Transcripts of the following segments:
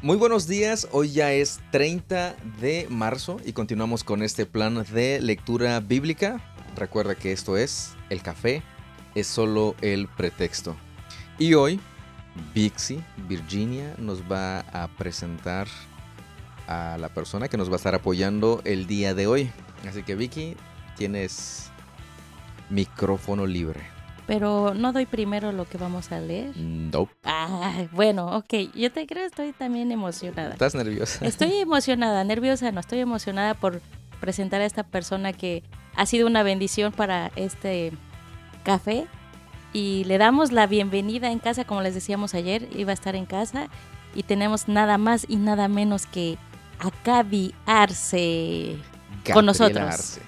Muy buenos días, hoy ya es 30 de marzo y continuamos con este plan de lectura bíblica. Recuerda que esto es el café, es solo el pretexto. Y hoy, Vixie, Virginia, nos va a presentar a la persona que nos va a estar apoyando el día de hoy. Así que Vicky, tienes micrófono libre pero no doy primero lo que vamos a leer. Nope. Ah, bueno, ok, yo te creo, estoy también emocionada. ¿Estás nerviosa? Estoy emocionada, nerviosa, no estoy emocionada por presentar a esta persona que ha sido una bendición para este café y le damos la bienvenida en casa, como les decíamos ayer, iba a estar en casa y tenemos nada más y nada menos que a Gaby Arce con nosotros.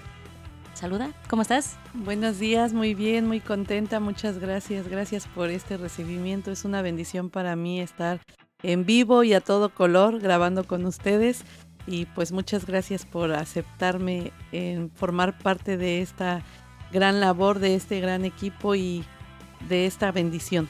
Saluda, ¿cómo estás? Buenos días, muy bien, muy contenta, muchas gracias, gracias por este recibimiento. Es una bendición para mí estar en vivo y a todo color grabando con ustedes y pues muchas gracias por aceptarme en formar parte de esta gran labor, de este gran equipo y de esta bendición.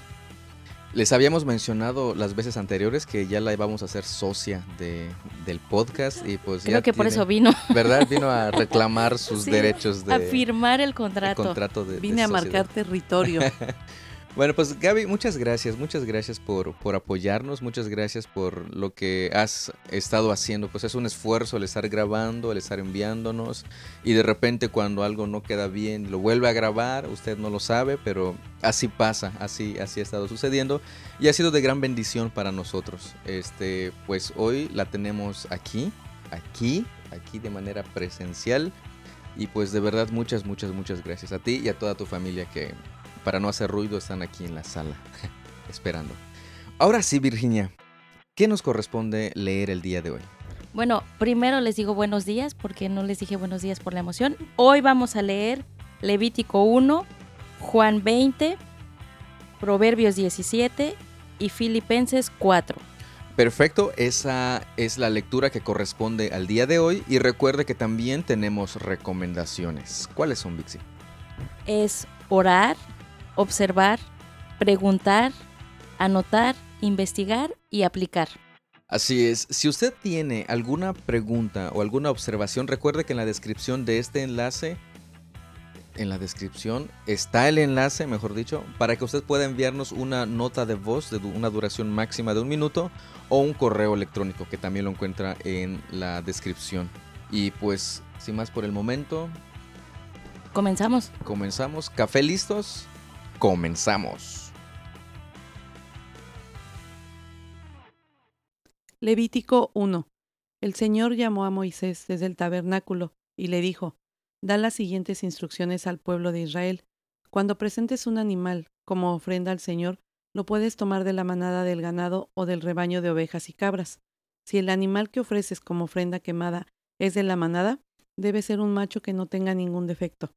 Les habíamos mencionado las veces anteriores que ya la íbamos a hacer socia de, del podcast y pues Creo que por eso vino. ¿Verdad? Vino a reclamar sus derechos de... A firmar el contrato. contrato de, Vine a marcar territorio. Bueno, pues Gaby, muchas gracias, muchas gracias por, por apoyarnos, muchas gracias por lo que has estado haciendo. Pues es un esfuerzo el estar grabando, el estar enviándonos y de repente cuando algo no queda bien lo vuelve a grabar, usted no lo sabe, pero así pasa, así, así ha estado sucediendo y ha sido de gran bendición para nosotros. Este, pues hoy la tenemos aquí, aquí, aquí de manera presencial y pues de verdad muchas, muchas, muchas gracias a ti y a toda tu familia que para no hacer ruido, están aquí en la sala, esperando. Ahora sí, Virginia, ¿qué nos corresponde leer el día de hoy? Bueno, primero les digo buenos días porque no les dije buenos días por la emoción. Hoy vamos a leer Levítico 1, Juan 20, Proverbios 17 y Filipenses 4. Perfecto, esa es la lectura que corresponde al día de hoy y recuerde que también tenemos recomendaciones. ¿Cuáles son, Vixi? Es orar, observar, preguntar, anotar, investigar y aplicar. Así es, si usted tiene alguna pregunta o alguna observación, recuerde que en la descripción de este enlace, en la descripción está el enlace, mejor dicho, para que usted pueda enviarnos una nota de voz de una duración máxima de un minuto o un correo electrónico que también lo encuentra en la descripción. Y pues, sin más por el momento. Comenzamos. Comenzamos. Café listos. Comenzamos. Levítico 1. El Señor llamó a Moisés desde el tabernáculo y le dijo, Da las siguientes instrucciones al pueblo de Israel. Cuando presentes un animal como ofrenda al Señor, lo puedes tomar de la manada del ganado o del rebaño de ovejas y cabras. Si el animal que ofreces como ofrenda quemada es de la manada, debe ser un macho que no tenga ningún defecto.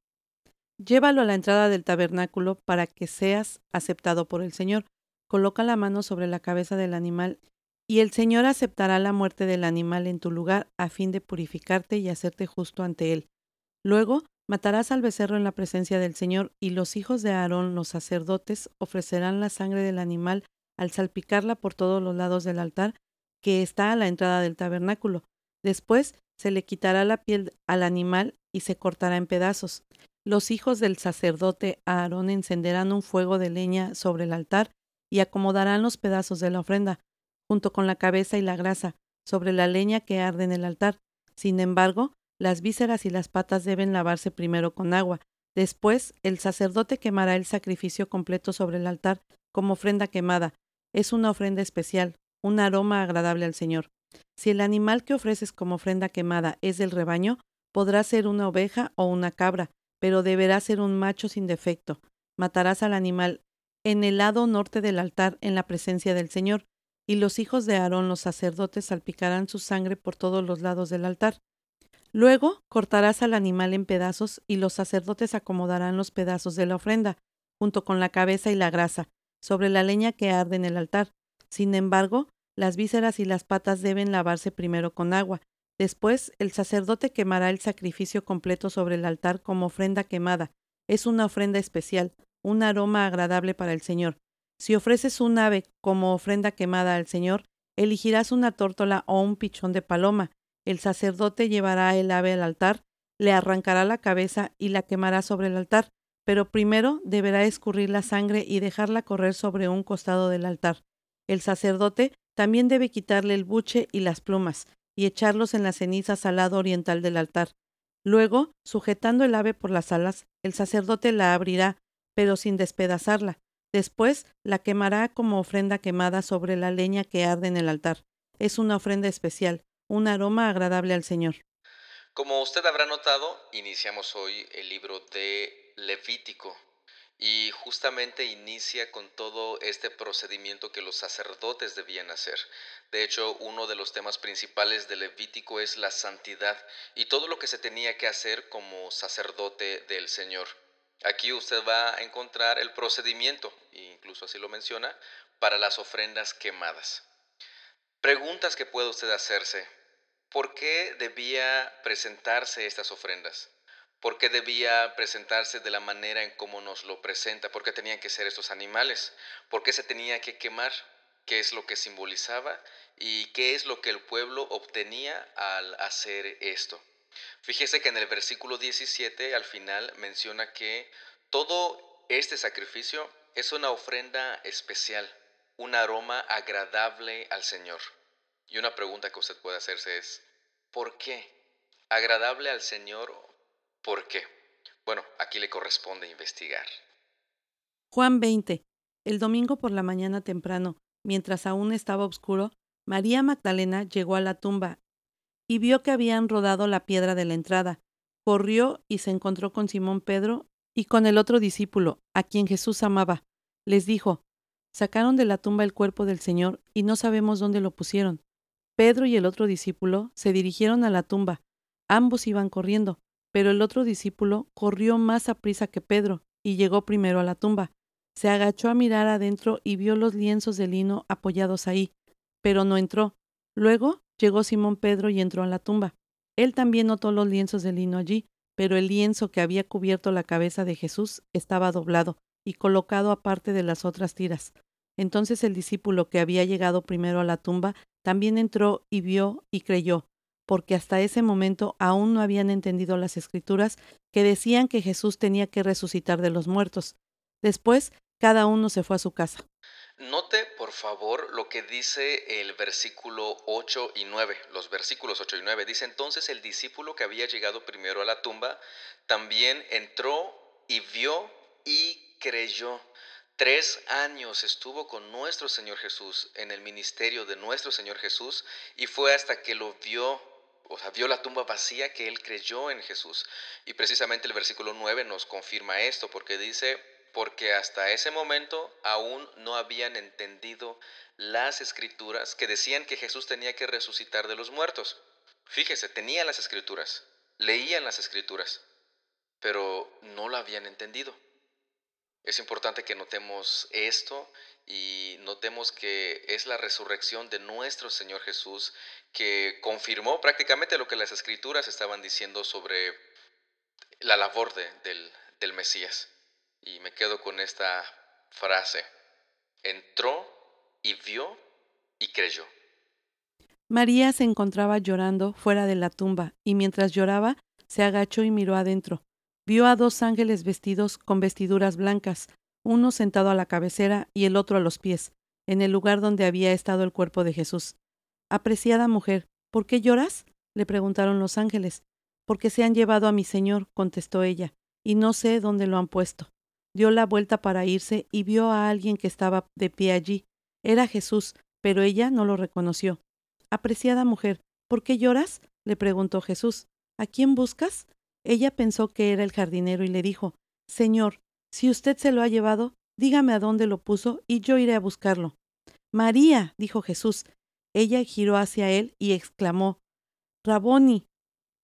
Llévalo a la entrada del tabernáculo para que seas aceptado por el Señor. Coloca la mano sobre la cabeza del animal y el Señor aceptará la muerte del animal en tu lugar a fin de purificarte y hacerte justo ante él. Luego matarás al becerro en la presencia del Señor y los hijos de Aarón, los sacerdotes, ofrecerán la sangre del animal al salpicarla por todos los lados del altar que está a la entrada del tabernáculo. Después se le quitará la piel al animal y se cortará en pedazos. Los hijos del sacerdote Aarón encenderán un fuego de leña sobre el altar y acomodarán los pedazos de la ofrenda, junto con la cabeza y la grasa, sobre la leña que arde en el altar. Sin embargo, las vísceras y las patas deben lavarse primero con agua. Después, el sacerdote quemará el sacrificio completo sobre el altar como ofrenda quemada. Es una ofrenda especial, un aroma agradable al Señor. Si el animal que ofreces como ofrenda quemada es del rebaño, podrá ser una oveja o una cabra, pero deberá ser un macho sin defecto. Matarás al animal en el lado norte del altar en la presencia del Señor, y los hijos de Aarón, los sacerdotes, salpicarán su sangre por todos los lados del altar. Luego cortarás al animal en pedazos y los sacerdotes acomodarán los pedazos de la ofrenda, junto con la cabeza y la grasa, sobre la leña que arde en el altar. Sin embargo, las vísceras y las patas deben lavarse primero con agua, Después, el sacerdote quemará el sacrificio completo sobre el altar como ofrenda quemada. Es una ofrenda especial, un aroma agradable para el Señor. Si ofreces un ave como ofrenda quemada al Señor, Elegirás una tórtola o un pichón de paloma. El sacerdote llevará el ave al altar, le arrancará la cabeza y la quemará sobre el altar, pero primero deberá escurrir la sangre y dejarla correr sobre un costado del altar. El sacerdote también debe quitarle el buche y las plumas, y echarlos en las cenizas al lado oriental del altar. Luego, sujetando el ave por las alas, el sacerdote la abrirá, pero sin despedazarla. Después la quemará como ofrenda quemada sobre la leña que arde en el altar. Es una ofrenda especial, un aroma agradable al Señor. Como usted habrá notado, iniciamos hoy el libro de Levítico y justamente inicia con todo este procedimiento que los sacerdotes debían hacer. De hecho, uno de los temas principales de Levítico es la santidad y todo lo que se tenía que hacer como sacerdote del Señor. Aquí usted va a encontrar el procedimiento, incluso así lo menciona, para las ofrendas quemadas. Preguntas que puede usted hacerse. ¿Por qué debía presentarse estas ofrendas? ¿Por qué debía presentarse de la manera en cómo nos lo presenta? ¿Por qué tenían que ser estos animales? ¿Por qué se tenía que quemar? ¿Qué es lo que simbolizaba? ¿Y qué es lo que el pueblo obtenía al hacer esto? Fíjese que en el versículo 17 al final menciona que todo este sacrificio es una ofrenda especial, un aroma agradable al Señor. Y una pregunta que usted puede hacerse es, ¿por qué? Agradable al Señor, ¿por qué? Bueno, aquí le corresponde investigar. Juan 20. El domingo por la mañana temprano, mientras aún estaba oscuro, María Magdalena llegó a la tumba y vio que habían rodado la piedra de la entrada. Corrió y se encontró con Simón Pedro y con el otro discípulo, a quien Jesús amaba. Les dijo, Sacaron de la tumba el cuerpo del Señor y no sabemos dónde lo pusieron. Pedro y el otro discípulo se dirigieron a la tumba. Ambos iban corriendo, pero el otro discípulo corrió más a prisa que Pedro y llegó primero a la tumba. Se agachó a mirar adentro y vio los lienzos de lino apoyados ahí, pero no entró. Luego Llegó Simón Pedro y entró a la tumba. Él también notó los lienzos de lino allí, pero el lienzo que había cubierto la cabeza de Jesús estaba doblado y colocado aparte de las otras tiras. Entonces el discípulo que había llegado primero a la tumba también entró y vio y creyó, porque hasta ese momento aún no habían entendido las escrituras que decían que Jesús tenía que resucitar de los muertos. Después cada uno se fue a su casa. Note, por favor, lo que dice el versículo 8 y 9, los versículos 8 y 9. Dice entonces el discípulo que había llegado primero a la tumba, también entró y vio y creyó. Tres años estuvo con nuestro Señor Jesús en el ministerio de nuestro Señor Jesús y fue hasta que lo vio, o sea, vio la tumba vacía que él creyó en Jesús. Y precisamente el versículo 9 nos confirma esto porque dice, porque hasta ese momento aún no habían entendido las escrituras que decían que Jesús tenía que resucitar de los muertos. Fíjese, tenían las escrituras, leían las escrituras, pero no la habían entendido. Es importante que notemos esto y notemos que es la resurrección de nuestro Señor Jesús que confirmó prácticamente lo que las escrituras estaban diciendo sobre la labor del, del Mesías. Y me quedo con esta frase. Entró y vio y creyó. María se encontraba llorando fuera de la tumba, y mientras lloraba, se agachó y miró adentro. Vio a dos ángeles vestidos con vestiduras blancas, uno sentado a la cabecera y el otro a los pies, en el lugar donde había estado el cuerpo de Jesús. Apreciada mujer, ¿por qué lloras? le preguntaron los ángeles. Porque se han llevado a mi señor, contestó ella, y no sé dónde lo han puesto dio la vuelta para irse y vio a alguien que estaba de pie allí. Era Jesús, pero ella no lo reconoció. Apreciada mujer, ¿por qué lloras? le preguntó Jesús. ¿A quién buscas? Ella pensó que era el jardinero y le dijo Señor, si usted se lo ha llevado, dígame a dónde lo puso y yo iré a buscarlo. María, dijo Jesús. Ella giró hacia él y exclamó Raboni,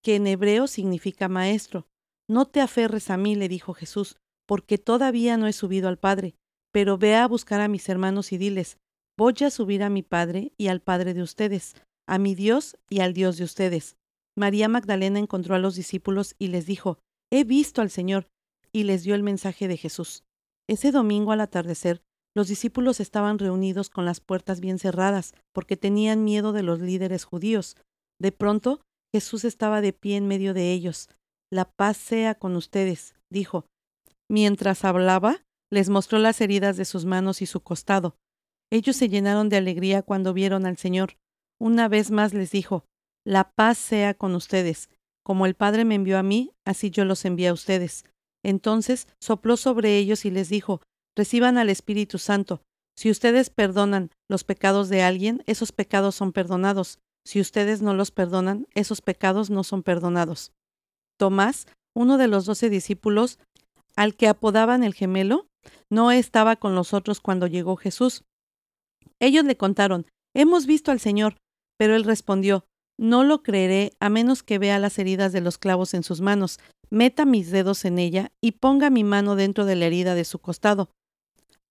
que en hebreo significa maestro. No te aferres a mí, le dijo Jesús, porque todavía no he subido al Padre, pero ve a buscar a mis hermanos y diles, voy a subir a mi Padre y al Padre de ustedes, a mi Dios y al Dios de ustedes. María Magdalena encontró a los discípulos y les dijo, he visto al Señor, y les dio el mensaje de Jesús. Ese domingo al atardecer, Los discípulos estaban reunidos con las puertas bien cerradas, porque tenían miedo de los líderes judíos. De pronto, Jesús estaba de pie en medio de ellos. La paz sea con ustedes, dijo. Mientras hablaba, les mostró las heridas de sus manos y su costado. Ellos se llenaron de alegría cuando vieron al Señor. Una vez más les dijo, La paz sea con ustedes. Como el Padre me envió a mí, así yo los envié a ustedes. Entonces sopló sobre ellos y les dijo, Reciban al Espíritu Santo. Si ustedes perdonan los pecados de alguien, esos pecados son perdonados. Si ustedes no los perdonan, esos pecados no son perdonados. Tomás, uno de los doce discípulos, al que apodaban el gemelo, no estaba con los otros cuando llegó Jesús. Ellos le contaron, Hemos visto al Señor. Pero él respondió, No lo creeré a menos que vea las heridas de los clavos en sus manos, meta mis dedos en ella y ponga mi mano dentro de la herida de su costado.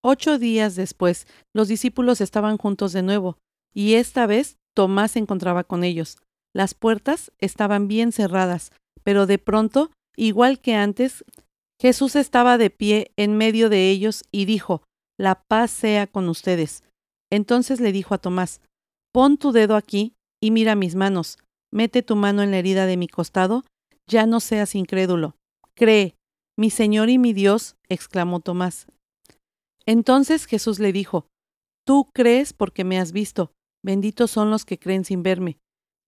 Ocho días después, los discípulos estaban juntos de nuevo, y esta vez Tomás se encontraba con ellos. Las puertas estaban bien cerradas, pero de pronto, igual que antes, Jesús estaba de pie en medio de ellos y dijo, La paz sea con ustedes. Entonces le dijo a Tomás, Pon tu dedo aquí y mira mis manos, mete tu mano en la herida de mi costado, ya no seas incrédulo. Cree, mi Señor y mi Dios, exclamó Tomás. Entonces Jesús le dijo, Tú crees porque me has visto, benditos son los que creen sin verme.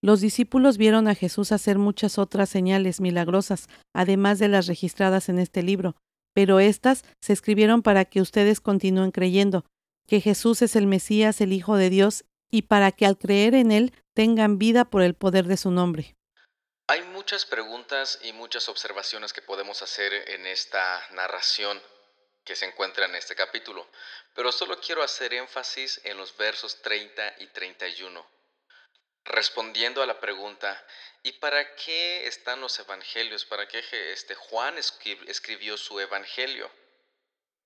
Los discípulos vieron a Jesús hacer muchas otras señales milagrosas, además de las registradas en este libro, pero éstas se escribieron para que ustedes continúen creyendo, que Jesús es el Mesías, el Hijo de Dios, y para que al creer en Él tengan vida por el poder de su nombre. Hay muchas preguntas y muchas observaciones que podemos hacer en esta narración que se encuentra en este capítulo, pero solo quiero hacer énfasis en los versos 30 y 31. Respondiendo a la pregunta, ¿y para qué están los evangelios? ¿Para qué este Juan escribió su evangelio?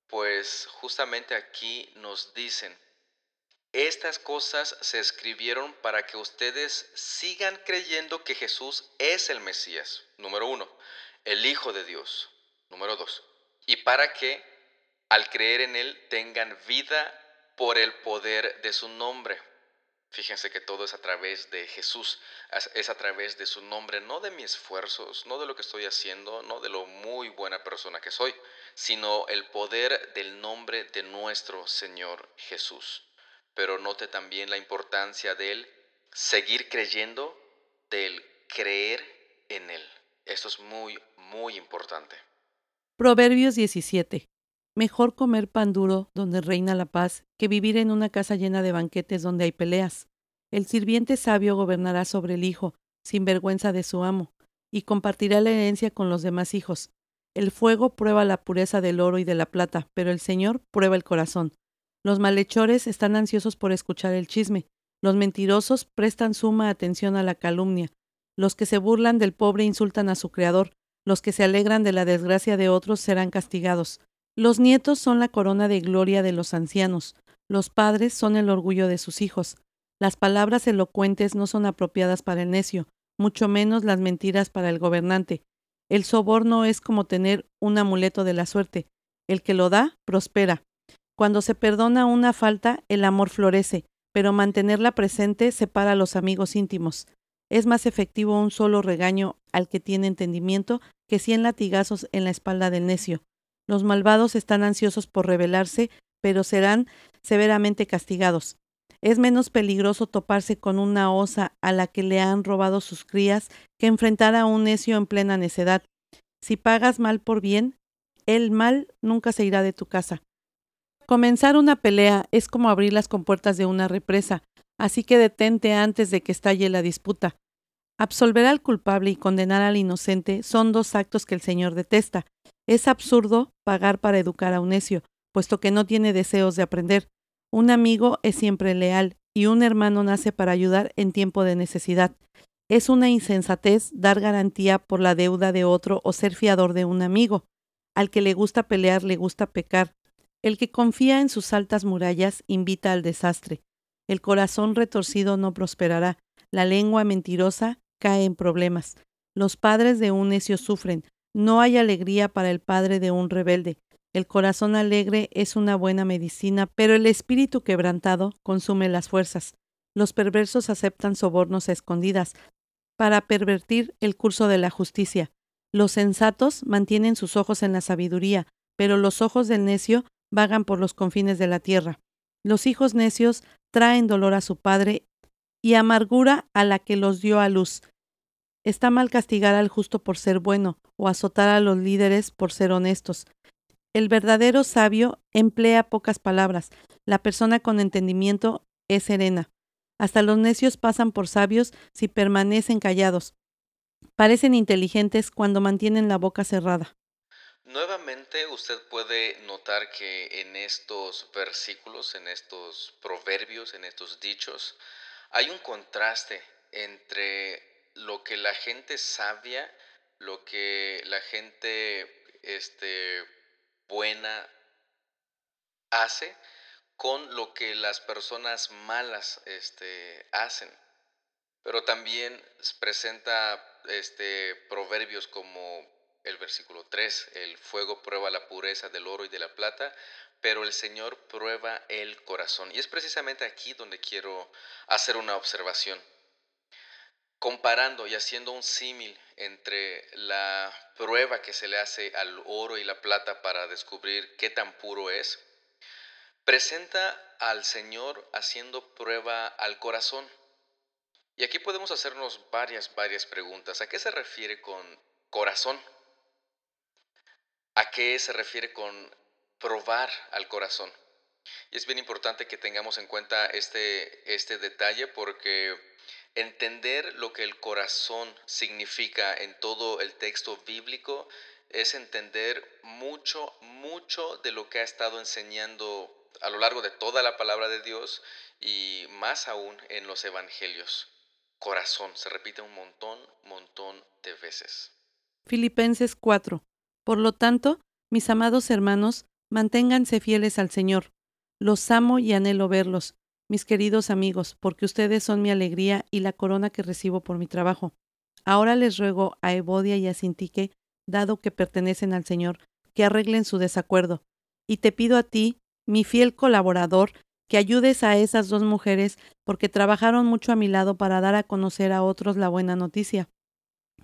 Pues justamente aquí nos dicen, estas cosas se escribieron para que ustedes sigan creyendo que Jesús es el Mesías, número uno, el Hijo de Dios, número dos, y para que al creer en Él tengan vida por el poder de su nombre. Fíjense que todo es a través de Jesús, es a través de su nombre, no de mis esfuerzos, no de lo que estoy haciendo, no de lo muy buena persona que soy, sino el poder del nombre de nuestro Señor Jesús pero note también la importancia del seguir creyendo, del creer en Él. Esto es muy, muy importante. Proverbios 17. Mejor comer pan duro donde reina la paz que vivir en una casa llena de banquetes donde hay peleas. El sirviente sabio gobernará sobre el hijo, sin vergüenza de su amo, y compartirá la herencia con los demás hijos. El fuego prueba la pureza del oro y de la plata, pero el Señor prueba el corazón. Los malhechores están ansiosos por escuchar el chisme. Los mentirosos prestan suma atención a la calumnia. Los que se burlan del pobre insultan a su creador. Los que se alegran de la desgracia de otros serán castigados. Los nietos son la corona de gloria de los ancianos. Los padres son el orgullo de sus hijos. Las palabras elocuentes no son apropiadas para el necio, mucho menos las mentiras para el gobernante. El soborno es como tener un amuleto de la suerte. El que lo da, prospera. Cuando se perdona una falta, el amor florece, pero mantenerla presente separa a los amigos íntimos. Es más efectivo un solo regaño al que tiene entendimiento que cien latigazos en la espalda del necio. Los malvados están ansiosos por rebelarse, pero serán severamente castigados. Es menos peligroso toparse con una osa a la que le han robado sus crías que enfrentar a un necio en plena necedad. Si pagas mal por bien, el mal nunca se irá de tu casa. Comenzar una pelea es como abrir las compuertas de una represa, así que detente antes de que estalle la disputa. Absolver al culpable y condenar al inocente son dos actos que el Señor detesta. Es absurdo pagar para educar a un necio, puesto que no tiene deseos de aprender. Un amigo es siempre leal y un hermano nace para ayudar en tiempo de necesidad. Es una insensatez dar garantía por la deuda de otro o ser fiador de un amigo. Al que le gusta pelear le gusta pecar, el que confía en sus altas murallas invita al desastre. El corazón retorcido no prosperará. La lengua mentirosa cae en problemas. Los padres de un necio sufren. No hay alegría para el padre de un rebelde. El corazón alegre es una buena medicina, pero el espíritu quebrantado consume las fuerzas. Los perversos aceptan sobornos a escondidas para pervertir el curso de la justicia. Los sensatos mantienen sus ojos en la sabiduría, pero los ojos del necio vagan por los confines de la tierra. Los hijos necios traen dolor a su padre y amargura a la que los dio a luz. Está mal castigar al justo por ser bueno o azotar a los líderes por ser honestos. El verdadero sabio emplea pocas palabras. La persona con entendimiento es serena. Hasta los necios pasan por sabios si permanecen callados. Parecen inteligentes cuando mantienen la boca cerrada. Nuevamente usted puede notar que en estos versículos, en estos proverbios, en estos dichos, hay un contraste entre lo que la gente sabia, lo que la gente este, buena hace con lo que las personas malas este, hacen. Pero también presenta este, proverbios como el versículo 3, el fuego prueba la pureza del oro y de la plata, pero el Señor prueba el corazón. Y es precisamente aquí donde quiero hacer una observación. Comparando y haciendo un símil entre la prueba que se le hace al oro y la plata para descubrir qué tan puro es, presenta al Señor haciendo prueba al corazón. Y aquí podemos hacernos varias, varias preguntas. ¿A qué se refiere con corazón? ¿A qué se refiere con probar al corazón? Y es bien importante que tengamos en cuenta este, este detalle porque entender lo que el corazón significa en todo el texto bíblico es entender mucho, mucho de lo que ha estado enseñando a lo largo de toda la palabra de Dios y más aún en los evangelios. Corazón se repite un montón, montón de veces. Filipenses 4. Por lo tanto, mis amados hermanos, manténganse fieles al Señor. Los amo y anhelo verlos, mis queridos amigos, porque ustedes son mi alegría y la corona que recibo por mi trabajo. Ahora les ruego a Evodia y a Sintique, dado que pertenecen al Señor, que arreglen su desacuerdo. Y te pido a ti, mi fiel colaborador, que ayudes a esas dos mujeres porque trabajaron mucho a mi lado para dar a conocer a otros la buena noticia.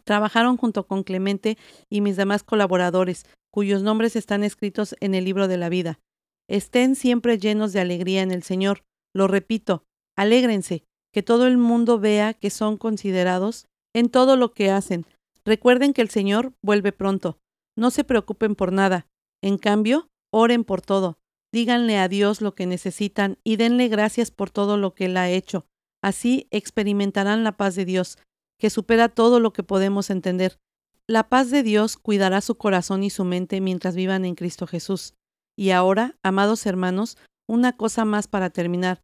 Trabajaron junto con Clemente y mis demás colaboradores, cuyos nombres están escritos en el libro de la vida. Estén siempre llenos de alegría en el Señor. Lo repito, alégrense, que todo el mundo vea que son considerados en todo lo que hacen. Recuerden que el Señor vuelve pronto. No se preocupen por nada. En cambio, oren por todo. Díganle a Dios lo que necesitan y denle gracias por todo lo que Él ha hecho. Así experimentarán la paz de Dios, que supera todo lo que podemos entender. La paz de Dios cuidará su corazón y su mente mientras vivan en Cristo Jesús. Y ahora, amados hermanos, una cosa más para terminar.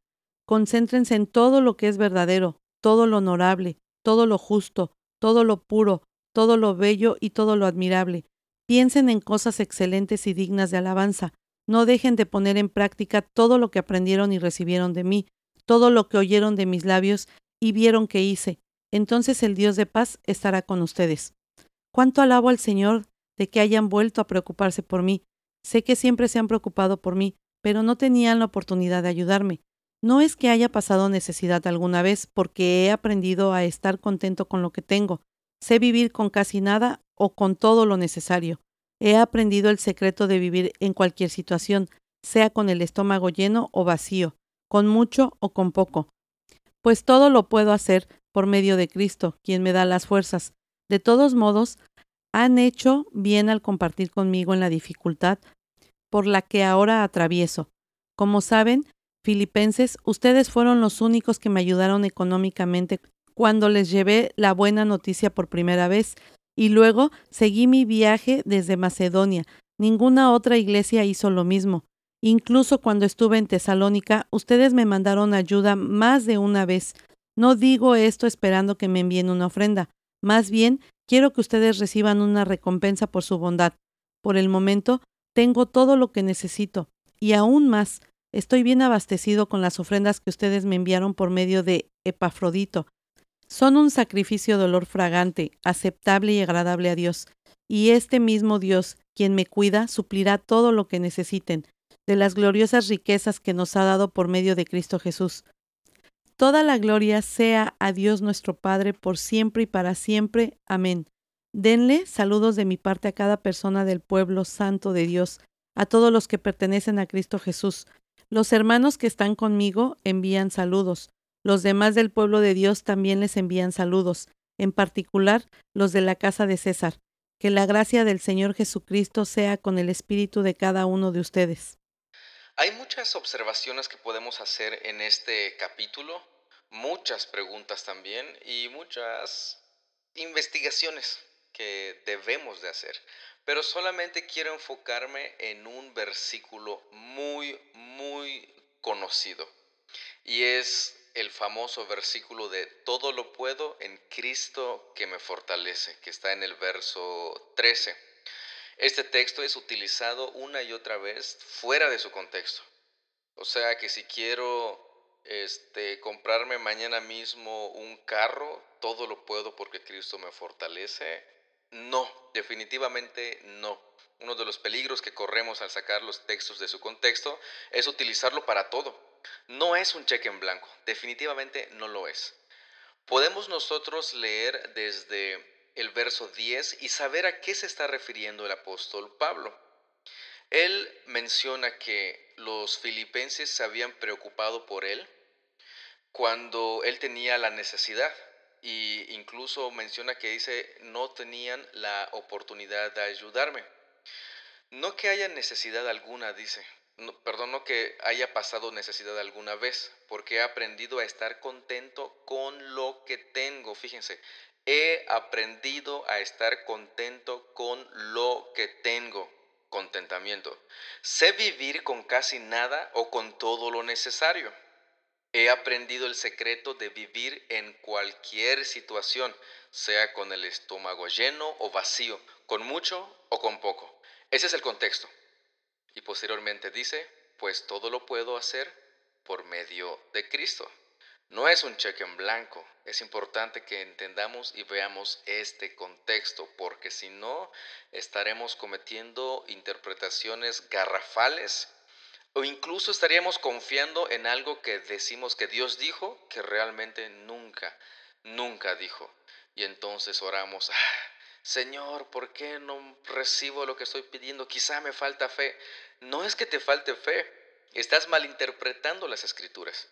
Concéntrense en todo lo que es verdadero, todo lo honorable, todo lo justo, todo lo puro, todo lo bello y todo lo admirable. Piensen en cosas excelentes y dignas de alabanza. No dejen de poner en práctica todo lo que aprendieron y recibieron de mí, todo lo que oyeron de mis labios y vieron que hice. Entonces el Dios de paz estará con ustedes. Cuánto alabo al Señor de que hayan vuelto a preocuparse por mí. Sé que siempre se han preocupado por mí, pero no tenían la oportunidad de ayudarme. No es que haya pasado necesidad alguna vez, porque he aprendido a estar contento con lo que tengo. Sé vivir con casi nada o con todo lo necesario. He aprendido el secreto de vivir en cualquier situación, sea con el estómago lleno o vacío, con mucho o con poco. Pues todo lo puedo hacer por medio de Cristo, quien me da las fuerzas. De todos modos, han hecho bien al compartir conmigo en la dificultad por la que ahora atravieso. Como saben, filipenses, ustedes fueron los únicos que me ayudaron económicamente cuando les llevé la buena noticia por primera vez, y luego seguí mi viaje desde Macedonia. Ninguna otra iglesia hizo lo mismo. Incluso cuando estuve en Tesalónica, ustedes me mandaron ayuda más de una vez. No digo esto esperando que me envíen una ofrenda. Más bien, quiero que ustedes reciban una recompensa por su bondad. Por el momento, tengo todo lo que necesito, y aún más, estoy bien abastecido con las ofrendas que ustedes me enviaron por medio de Epafrodito. Son un sacrificio de olor fragante, aceptable y agradable a Dios. Y este mismo Dios, quien me cuida, suplirá todo lo que necesiten, de las gloriosas riquezas que nos ha dado por medio de Cristo Jesús. Toda la gloria sea a Dios nuestro Padre por siempre y para siempre. Amén. Denle saludos de mi parte a cada persona del pueblo santo de Dios, a todos los que pertenecen a Cristo Jesús. Los hermanos que están conmigo envían saludos. Los demás del pueblo de Dios también les envían saludos, en particular los de la casa de César. Que la gracia del Señor Jesucristo sea con el espíritu de cada uno de ustedes. Hay muchas observaciones que podemos hacer en este capítulo, muchas preguntas también y muchas investigaciones que debemos de hacer. Pero solamente quiero enfocarme en un versículo muy, muy conocido. Y es el famoso versículo de todo lo puedo en Cristo que me fortalece, que está en el verso 13. Este texto es utilizado una y otra vez fuera de su contexto. O sea que si quiero este, comprarme mañana mismo un carro, todo lo puedo porque Cristo me fortalece. No, definitivamente no. Uno de los peligros que corremos al sacar los textos de su contexto es utilizarlo para todo. No es un cheque en blanco, definitivamente no lo es. Podemos nosotros leer desde el verso 10 y saber a qué se está refiriendo el apóstol Pablo. Él menciona que los filipenses se habían preocupado por él cuando él tenía la necesidad y incluso menciona que dice no tenían la oportunidad de ayudarme. No que haya necesidad alguna, dice, perdón, no que haya pasado necesidad alguna vez, porque he aprendido a estar contento con lo que tengo. Fíjense, He aprendido a estar contento con lo que tengo. Contentamiento. Sé vivir con casi nada o con todo lo necesario. He aprendido el secreto de vivir en cualquier situación, sea con el estómago lleno o vacío, con mucho o con poco. Ese es el contexto. Y posteriormente dice, pues todo lo puedo hacer por medio de Cristo. No es un cheque en blanco. Es importante que entendamos y veamos este contexto, porque si no, estaremos cometiendo interpretaciones garrafales o incluso estaríamos confiando en algo que decimos que Dios dijo, que realmente nunca, nunca dijo. Y entonces oramos, ah, Señor, ¿por qué no recibo lo que estoy pidiendo? Quizá me falta fe. No es que te falte fe, estás malinterpretando las escrituras.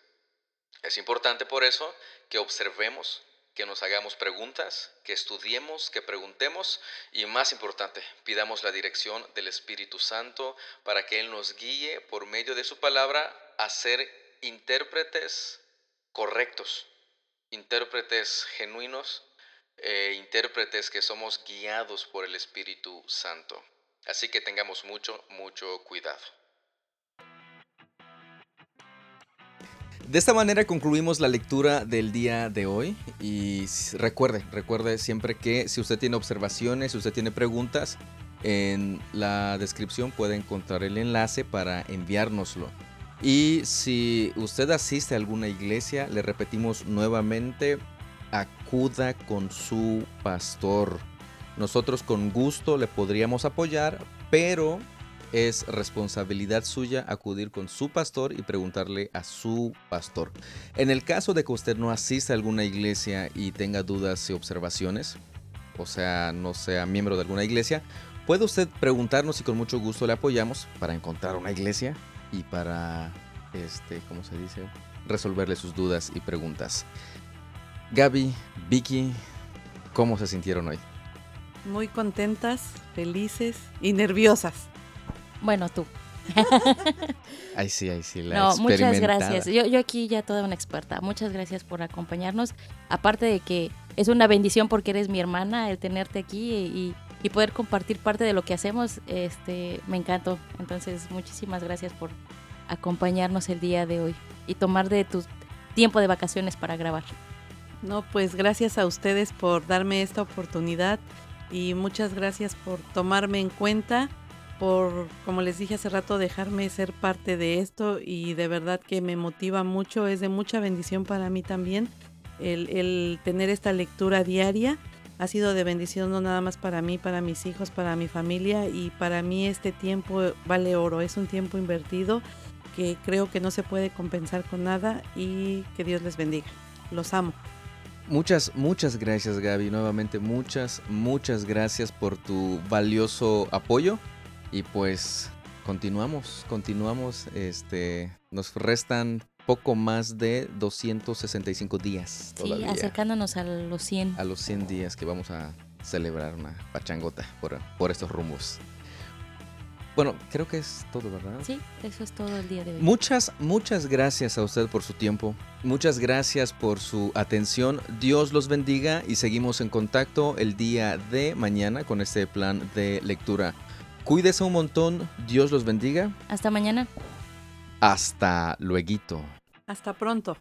Es importante por eso que observemos, que nos hagamos preguntas, que estudiemos, que preguntemos y más importante, pidamos la dirección del Espíritu Santo para que Él nos guíe por medio de su palabra a ser intérpretes correctos, intérpretes genuinos, e intérpretes que somos guiados por el Espíritu Santo. Así que tengamos mucho, mucho cuidado. De esta manera concluimos la lectura del día de hoy y recuerde, recuerde siempre que si usted tiene observaciones, si usted tiene preguntas, en la descripción puede encontrar el enlace para enviárnoslo. Y si usted asiste a alguna iglesia, le repetimos nuevamente, acuda con su pastor. Nosotros con gusto le podríamos apoyar, pero es responsabilidad suya acudir con su pastor y preguntarle a su pastor. En el caso de que usted no asista a alguna iglesia y tenga dudas y observaciones, o sea, no sea miembro de alguna iglesia, puede usted preguntarnos y con mucho gusto le apoyamos para encontrar una iglesia y para, este, ¿cómo se dice? Resolverle sus dudas y preguntas. Gaby, Vicky, ¿cómo se sintieron hoy? Muy contentas, felices y nerviosas. Bueno, tú. Ay, sí, ay, sí. La no, muchas gracias. Yo, yo aquí ya toda una experta. Muchas gracias por acompañarnos. Aparte de que es una bendición porque eres mi hermana el tenerte aquí y, y poder compartir parte de lo que hacemos, este, me encantó. Entonces, muchísimas gracias por acompañarnos el día de hoy y tomar de tu tiempo de vacaciones para grabar. No, pues gracias a ustedes por darme esta oportunidad y muchas gracias por tomarme en cuenta por, como les dije hace rato, dejarme ser parte de esto y de verdad que me motiva mucho, es de mucha bendición para mí también el, tener esta lectura diaria ha sido de bendición no nada más para mí, para mis hijos, para mi familia y para mí este tiempo vale oro, es un tiempo invertido que creo que no se puede compensar con nada y que Dios les bendiga. Los amo. Muchas, muchas gracias Gaby, nuevamente muchas, muchas gracias por tu valioso apoyo y pues continuamos, continuamos, este, nos restan poco más de 265 días. Todavía, sí, acercándonos a los 100. A los 100 días que vamos a celebrar una pachangota por, por estos rumbos. Bueno, creo que es todo, ¿verdad? Sí, eso es todo el día de hoy. Muchas, muchas gracias a usted por su tiempo. Muchas gracias por su atención. Dios los bendiga y seguimos en contacto el día de mañana con este plan de lectura. Cuídese un montón. Dios los bendiga. Hasta mañana. Hasta luego. Hasta pronto.